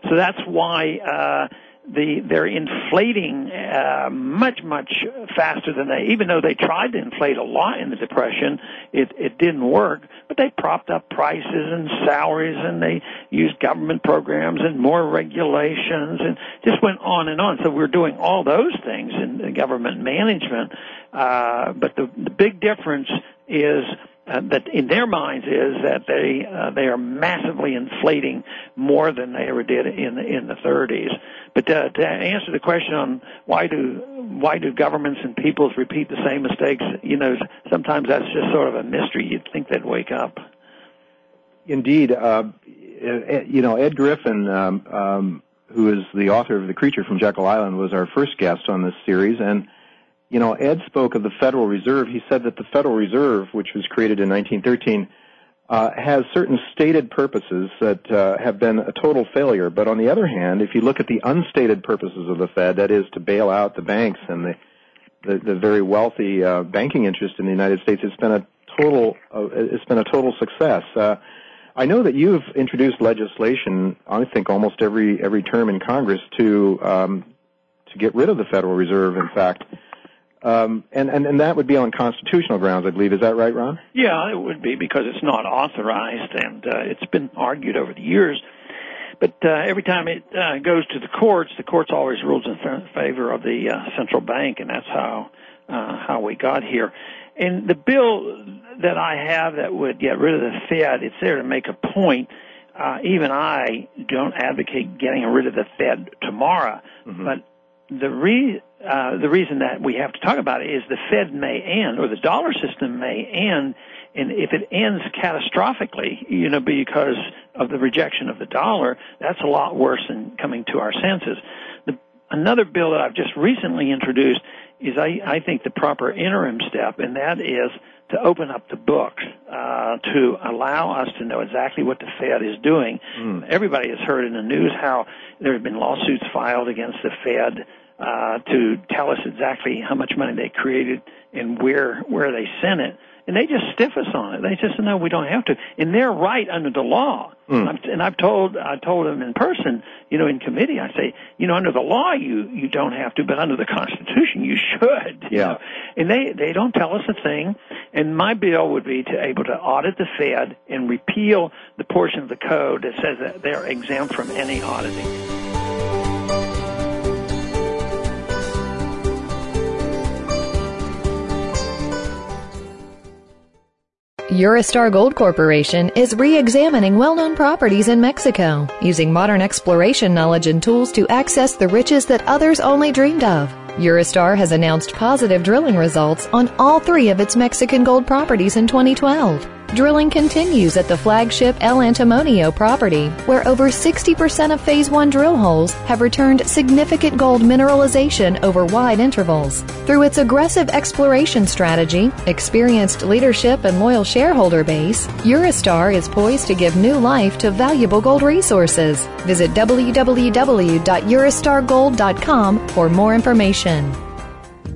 So that's why uh, the they're inflating uh, much much faster than they. Even though they tried to inflate a lot in the depression, it it didn't work. But they propped up prices and salaries, and they used government programs and more regulations, and just went on and on. So we're doing all those things in government management. Uh, but the the big difference is uh, that in their minds is that they uh, they are massively inflating more than they ever did in the, in the 30s. But uh, to answer the question on why do why do governments and peoples repeat the same mistakes, you know, sometimes that's just sort of a mystery. You'd think they'd wake up. Indeed, uh, you know, Ed Griffin, um, um, who is the author of The Creature from Jekyll Island, was our first guest on this series, and you know, Ed spoke of the Federal Reserve. He said that the Federal Reserve, which was created in 1913, uh, has certain stated purposes that uh, have been a total failure. But on the other hand, if you look at the unstated purposes of the Fed, that is to bail out the banks and the the, the very wealthy uh, banking interest in the United States, it's been a total uh, it's been a total success. Uh, I know that you've introduced legislation. I think almost every every term in Congress to um, to get rid of the Federal Reserve. In fact, um, and, and, and that would be on constitutional grounds, I believe. Is that right, Ron? Yeah, it would be because it's not authorized, and uh, it's been argued over the years. But uh, every time it uh, goes to the courts, the courts always rules in favor of the uh, central bank, and that's how uh, how we got here. And the bill that I have that would get rid of the Fed, it's there to make a point. Uh, even I don't advocate getting rid of the Fed tomorrow, mm-hmm. but the re uh, the reason that we have to talk about it is the Fed may end, or the dollar system may end, and if it ends catastrophically, you know, because of the rejection of the dollar, that's a lot worse than coming to our senses. The, another bill that I've just recently introduced is, I, I think, the proper interim step, and that is to open up the books uh, to allow us to know exactly what the Fed is doing. Mm. Everybody has heard in the news how there have been lawsuits filed against the Fed uh, to tell us exactly how much money they created and where where they sent it. And they just stiff us on it. They just no, we don't have to. And they're right under the law. Mm. And, and I've told I told them in person, you know, in committee, I say, you know, under the law you you don't have to, but under the Constitution you should. Yeah. know? And they they don't tell us a thing. And my bill would be to able to audit the Fed and repeal the portion of the code that says that they're exempt from any auditing. Eurostar Gold Corporation is re-examining well-known properties in Mexico using modern exploration knowledge and tools to access the riches that others only dreamed of. Eurostar has announced positive drilling results on all three of its Mexican gold properties in 2012. Drilling continues at the flagship El Antimonio property, where over 60% of Phase 1 drill holes have returned significant gold mineralization over wide intervals. Through its aggressive exploration strategy, experienced leadership, and loyal shareholder base, Eurostar is poised to give new life to valuable gold resources. Visit www.eurostargold.com for more information.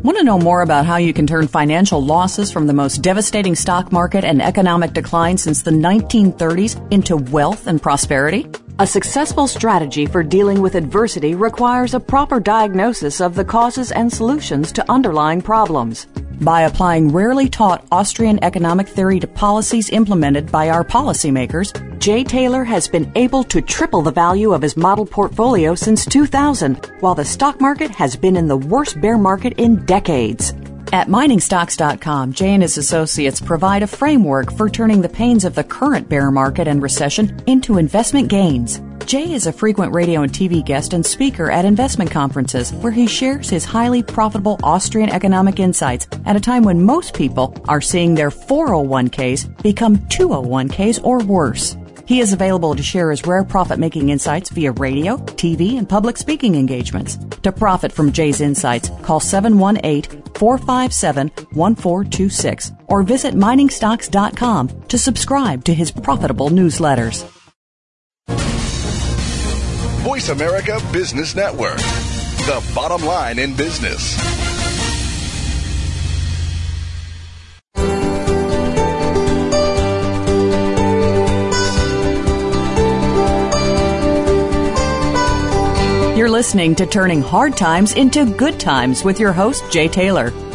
Want to know more about how you can turn financial losses from the most devastating stock market and economic decline since the 1930s into wealth and prosperity? A successful strategy for dealing with adversity requires a proper diagnosis of the causes and solutions to underlying problems. By applying rarely taught Austrian economic theory to policies implemented by our policymakers, Jay Taylor has been able to triple the value of his model portfolio since 2000, while the stock market has been in the worst bear market in decades. At miningstocks.com, Jay and his associates provide a framework for turning the pains of the current bear market and recession into investment gains. Jay is a frequent radio and TV guest and speaker at investment conferences where he shares his highly profitable Austrian economic insights at a time when most people are seeing their 401ks become 201ks or worse. He is available to share his rare profit making insights via radio, TV, and public speaking engagements. To profit from Jay's insights, call 718 457 1426 or visit miningstocks.com to subscribe to his profitable newsletters. Voice America Business Network, the bottom line in business. You're listening to Turning Hard Times into Good Times with your host, Jay Taylor.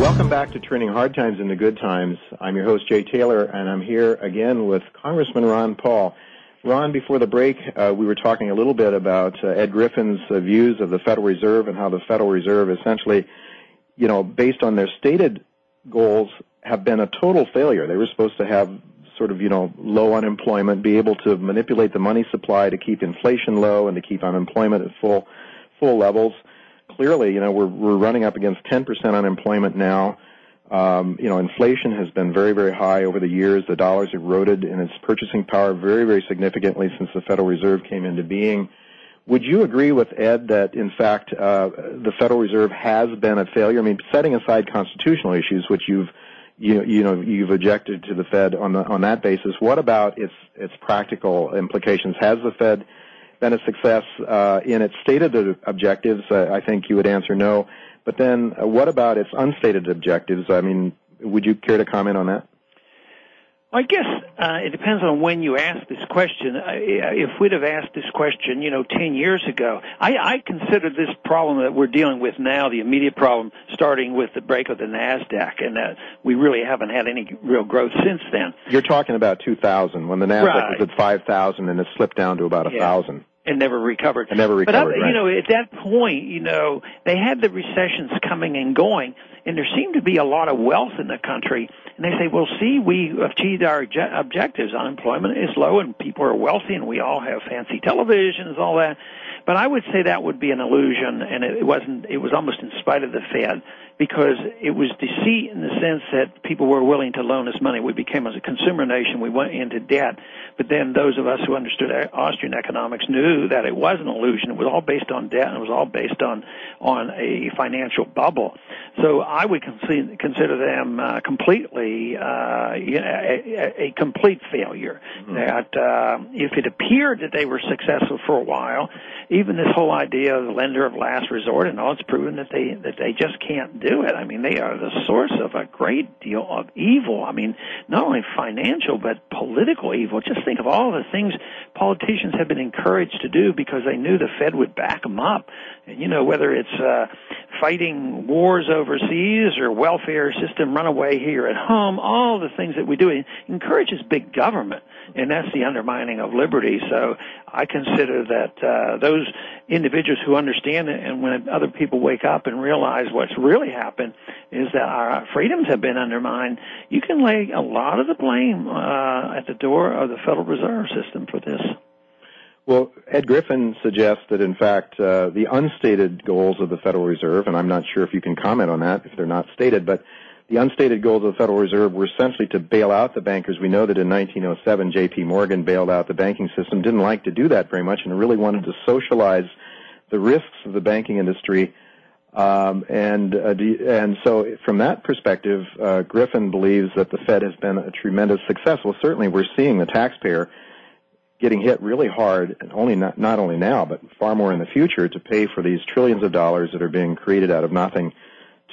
Welcome back to Turning Hard Times into Good Times. I'm your host, Jay Taylor, and I'm here again with Congressman Ron Paul. Ron, before the break, uh, we were talking a little bit about uh, Ed Griffin's uh, views of the Federal Reserve and how the Federal Reserve essentially, you know, based on their stated goals, have been a total failure. They were supposed to have sort of, you know, low unemployment, be able to manipulate the money supply to keep inflation low and to keep unemployment at full, full levels clearly, you know, we're we're running up against 10% unemployment now. Um, you know, inflation has been very, very high over the years. The dollar's eroded in its purchasing power very, very significantly since the Federal Reserve came into being. Would you agree with Ed that, in fact, uh, the Federal Reserve has been a failure? I mean, setting aside constitutional issues, which you've you, you know you've objected to the Fed on the, on that basis. What about its its practical implications? Has the Fed been a success uh, in its stated objectives? Uh, I think you would answer no. But then, uh, what about its unstated objectives? I mean, would you care to comment on that? I guess uh, it depends on when you ask this question. Uh, if we'd have asked this question, you know, 10 years ago, I, I consider this problem that we're dealing with now the immediate problem starting with the break of the NASDAQ, and uh, we really haven't had any real growth since then. You're talking about 2000 when the NASDAQ right. was at 5,000 and it slipped down to about a yeah. 1,000 and never recovered. And never recovered. But right. you know, at that point, you know, they had the recessions coming and going, and there seemed to be a lot of wealth in the country. And they say, "Well, see, we achieved our objectives. Unemployment is low, and people are wealthy, and we all have fancy televisions, all that." But I would say that would be an illusion, and it wasn't. It was almost in spite of the Fed because it was deceit in the sense that people were willing to loan us money. We became as a consumer nation, we went into debt. But then those of us who understood Austrian economics knew that it was an illusion. It was all based on debt and it was all based on, on a financial bubble. So I would consider them uh, completely, uh, a, a, complete failure. Mm-hmm. That uh, if it appeared that they were successful for a while, even this whole idea of the lender of last resort and all, it's proven that they, that they just can't do do it. I mean, they are the source of a great deal of evil. I mean, not only financial, but political evil. Just think of all the things politicians have been encouraged to do because they knew the Fed would back them up. And, you know, whether it's uh, fighting wars overseas or welfare system runaway here at home, all the things that we do encourages big government. And that's the undermining of liberty. So I consider that uh, those individuals who understand it and when other people wake up and realize what's really happened is that our freedoms have been undermined, you can lay a lot of the blame uh, at the door of the Federal Reserve System for this. Well, Ed Griffin suggests that, in fact, uh, the unstated goals of the Federal Reserve, and I'm not sure if you can comment on that if they're not stated, but the unstated goals of the Federal Reserve were essentially to bail out the bankers. We know that in 1907, J.P. Morgan bailed out the banking system, didn't like to do that very much, and really wanted to socialize the risks of the banking industry. Um, and uh, and so, from that perspective, uh, Griffin believes that the Fed has been a tremendous success. Well, certainly, we're seeing the taxpayer getting hit really hard, and only not, not only now, but far more in the future, to pay for these trillions of dollars that are being created out of nothing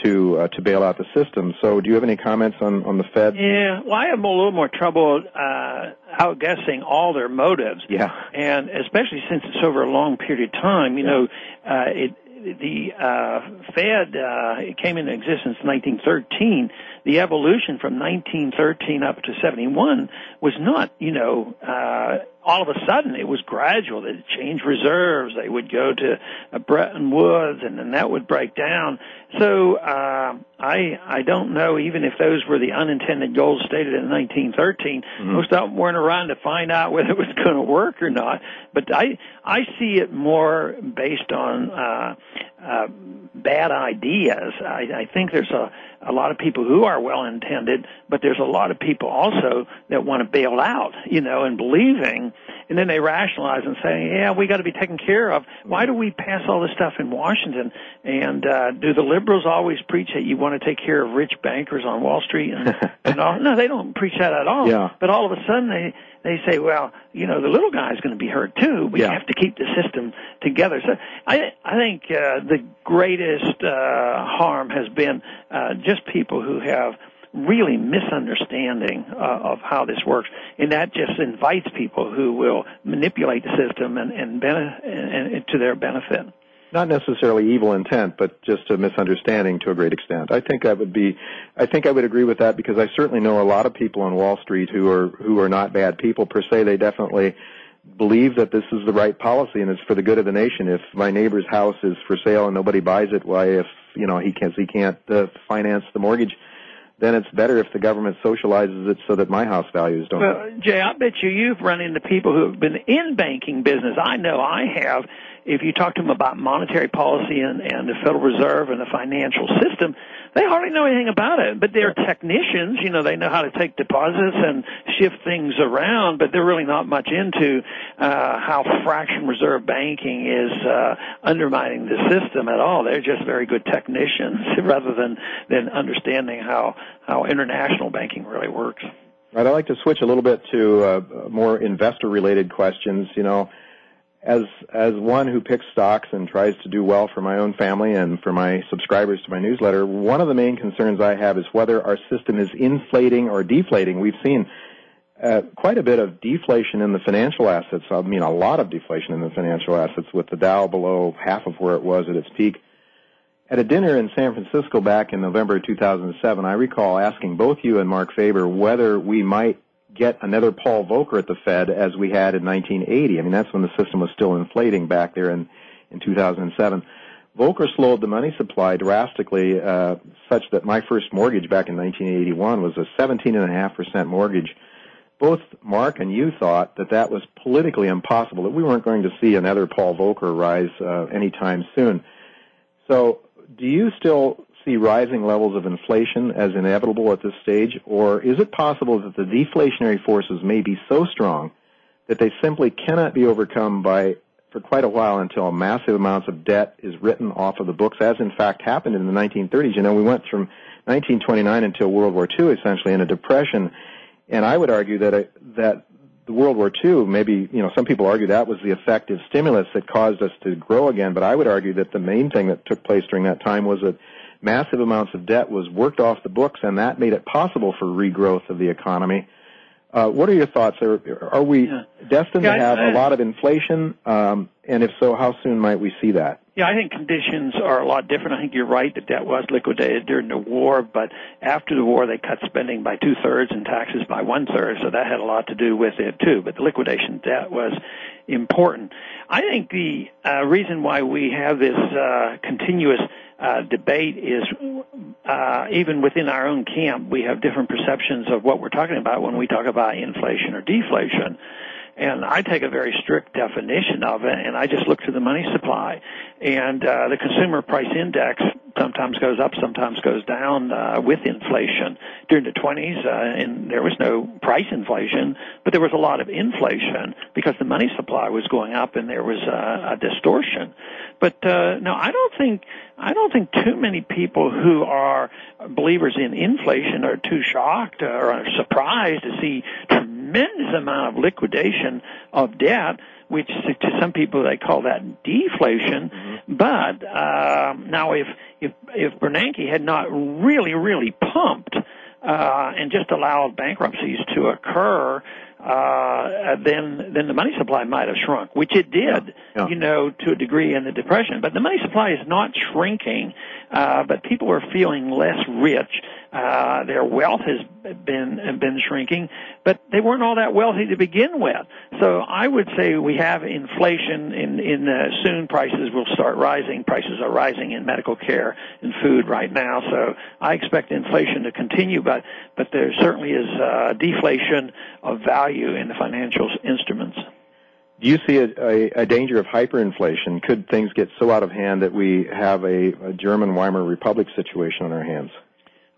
to uh, to bail out the system. So, do you have any comments on on the Fed? Yeah, well, I have a little more trouble uh, outguessing all their motives. Yeah, and especially since it's over a long period of time. You yeah. know, uh, it the uh, Fed uh, came into existence in 1913. the evolution from 1913 up to 71 was not, you know, uh, all of a sudden it was gradual. They'd change reserves. They would go to uh, Bretton Woods, and then that would break down. So uh, I I don't know even if those were the unintended goals stated in 1913. Mm-hmm. Most of them weren't around to find out whether it was going to work or not. But I I see it more based on uh, uh, bad ideas. I, I think there's a a lot of people who are well intended, but there's a lot of people also that want to bail out, you know, and believing, and then they rationalize and say, yeah, we got to be taken care of. Why do we pass all this stuff in Washington? And uh, do the liberals always preach that you want to take care of rich bankers on Wall Street and, and all? No, they don't preach that at all. Yeah. But all of a sudden they they say, well, you know, the little guy's going to be hurt too. We yeah. have to keep the system together. So I, I think uh, the greatest uh, harm has been uh, just people who have really misunderstanding uh, of how this works, and that just invites people who will manipulate the system and and, bene- and, and to their benefit not necessarily evil intent, but just a misunderstanding to a great extent. I think I would be, I think I would agree with that because I certainly know a lot of people on Wall Street who are who are not bad people per se. They definitely believe that this is the right policy and it's for the good of the nation. If my neighbor's house is for sale and nobody buys it, why if you know he can't he can't uh, finance the mortgage, then it's better if the government socializes it so that my house values don't. Well, Jay, I bet you you've run into people who have been in banking business. I know I have if you talk to them about monetary policy and, and the Federal Reserve and the financial system, they hardly know anything about it. But they're technicians, you know, they know how to take deposits and shift things around, but they're really not much into uh, how fraction reserve banking is uh, undermining the system at all. They're just very good technicians rather than than understanding how how international banking really works. Right. I'd like to switch a little bit to uh, more investor related questions. You know, as as one who picks stocks and tries to do well for my own family and for my subscribers to my newsletter, one of the main concerns I have is whether our system is inflating or deflating. We've seen uh, quite a bit of deflation in the financial assets. I mean, a lot of deflation in the financial assets, with the Dow below half of where it was at its peak. At a dinner in San Francisco back in November 2007, I recall asking both you and Marc Faber whether we might get another Paul Volcker at the Fed as we had in 1980. I mean, that's when the system was still inflating back there in, in 2007. Volcker slowed the money supply drastically, uh, such that my first mortgage back in 1981 was a 17.5% mortgage. Both Marc and you thought that that was politically impossible, that we weren't going to see another Paul Volcker rise uh, anytime soon. So, do you still see rising levels of inflation as inevitable at this stage, or is it possible that the deflationary forces may be so strong that they simply cannot be overcome by for quite a while until massive amounts of debt is written off of the books, as in fact happened in the 1930s. You know, we went from 1929 until World War II essentially in a depression, and I would argue that uh, that the World War II, maybe you know, some people argue that was the effective stimulus that caused us to grow again, but I would argue that the main thing that took place during that time was that massive amounts of debt was worked off the books, and that made it possible for regrowth of the economy. Uh, what are your thoughts? Are, are we yeah. destined yeah, to have I, a lot of inflation? Um, and if so, how soon might we see that? Yeah, I think conditions are a lot different. I think you're right. The debt was liquidated during the war, but after the war, they cut spending by two thirds and taxes by one third, so that had a lot to do with it too. But the liquidation debt was important. I think the uh, reason why we have this uh, continuous uh, debate is uh, even within our own camp, we have different perceptions of what we're talking about when we talk about inflation or deflation. And I take a very strict definition of it, and I just look to the money supply. And uh, the consumer price index sometimes goes up, sometimes goes down uh, with inflation. During the 20s, uh, and there was no price inflation, but there was a lot of inflation because the money supply was going up, and there was uh, a distortion. But uh, no, I don't think I don't think too many people who are believers in inflation are too shocked or are surprised to see tremendous amount of liquidation of debt which to some people they call that deflation. Mm-hmm. But uh, now, if if if Bernanke had not really really pumped uh, and just allowed bankruptcies to occur, uh, then then the money supply might have shrunk, which it did, yeah. you know, to a degree in the depression. But the money supply is not shrinking uh, but people are feeling less rich. Uh, their wealth has been been shrinking, but they weren't all that wealthy to begin with. So I would say we have inflation. In in uh, soon, prices will start rising. Prices are rising in medical care and food right now. So I expect inflation to continue, but but there certainly is uh, deflation of value in the financial instruments. Do you see a, a, a, danger of hyperinflation? Could things get so out of hand that we have a, a German Weimar Republic situation on our hands?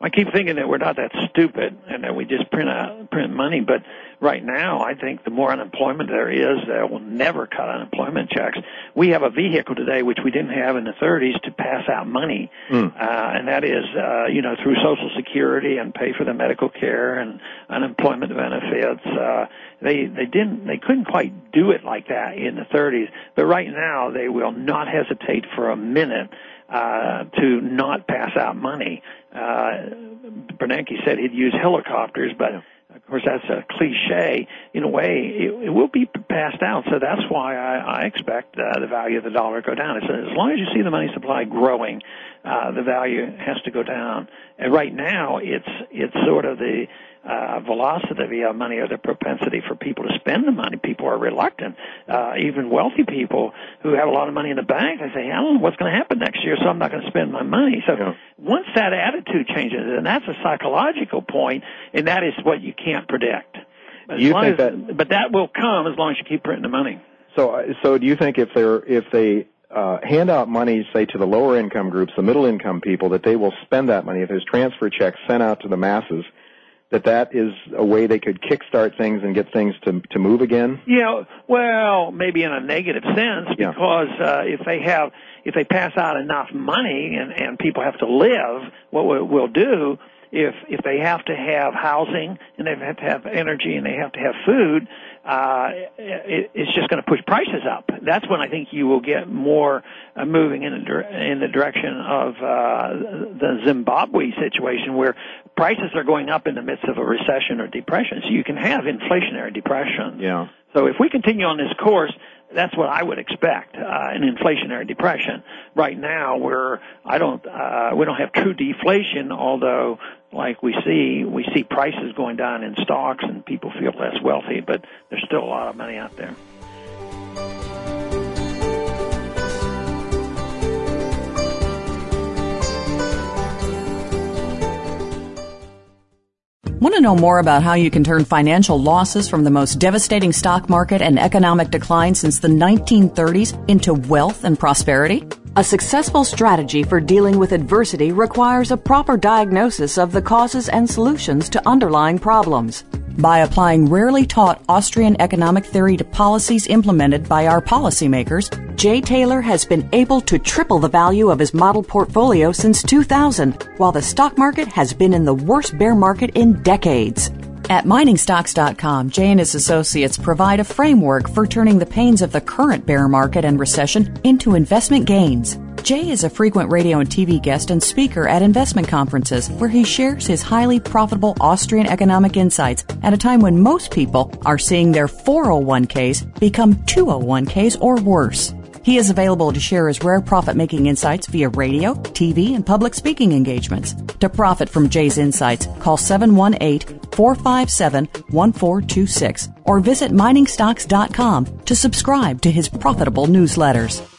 I keep thinking that we're not that stupid and that we just print out, print money, but right now I think the more unemployment there is, that will never cut unemployment checks. We have a vehicle today which we didn't have in the 30s to pass out money, mm. uh, and that is, uh, you know, through Social Security and pay for the medical care and unemployment benefits. Uh, they they didn't they couldn't quite do it like that in the 30s, but right now they will not hesitate for a minute uh, to not pass out money. Uh, Bernanke said he'd use helicopters, but of course that's a cliche. In a way, it, it will be passed out. So that's why I, I expect uh, the value of the dollar to go down. It's, as long as you see the money supply growing, uh, the value has to go down. And right now, it's it's sort of the uh, velocity of money or the propensity for people to spend the money. People are reluctant. Uh, even wealthy people who have a lot of money in the bank, they say, I don't know what's going to happen next year, so I'm not going to spend my money. So yeah. once that attitude changes, and that's a psychological point, and that is what you can't predict. As you think as, that, but that will come as long as you keep printing the money. So, so do you think if they're if they uh, hand out money, say to the lower income groups, the middle income people, that they will spend that money if there's transfer checks sent out to the masses? That that is a way they could kickstart things and get things to to move again? Yeah, well, maybe in a negative sense because yeah. uh, if they have if they pass out enough money and and people have to live, what we'll do if if they have to have housing and they have to have energy and they have to have food, uh, it, it's just going to push prices up. That's when I think you will get more uh, moving in the in the direction of uh, the Zimbabwe situation, where prices are going up in the midst of a recession or depression. So you can have inflationary depression. Yeah. So if we continue on this course, that's what I would expect, uh, an inflationary depression. Right now, we're I don't uh, we don't have true deflation, although like we see we see prices going down in stocks and people feel less wealthy, but there's still a lot of money out there. Want to know more about how you can turn financial losses from the most devastating stock market and economic decline since the 1930s into wealth and prosperity? A successful strategy for dealing with adversity requires a proper diagnosis of the causes and solutions to underlying problems. By applying rarely taught Austrian economic theory to policies implemented by our policymakers, Jay Taylor has been able to triple the value of his model portfolio since 2000, while the stock market has been in the worst bear market in decades. At miningstocks.com, Jay and his associates provide a framework for turning the pains of the current bear market and recession into investment gains. Jay is a frequent radio and TV guest and speaker at investment conferences where he shares his highly profitable Austrian economic insights at a time when most people are seeing their 401ks become 201ks or worse. He is available to share his rare profit making insights via radio, TV, and public speaking engagements. To profit from Jay's insights, call 718 457 1426 or visit miningstocks.com to subscribe to his profitable newsletters.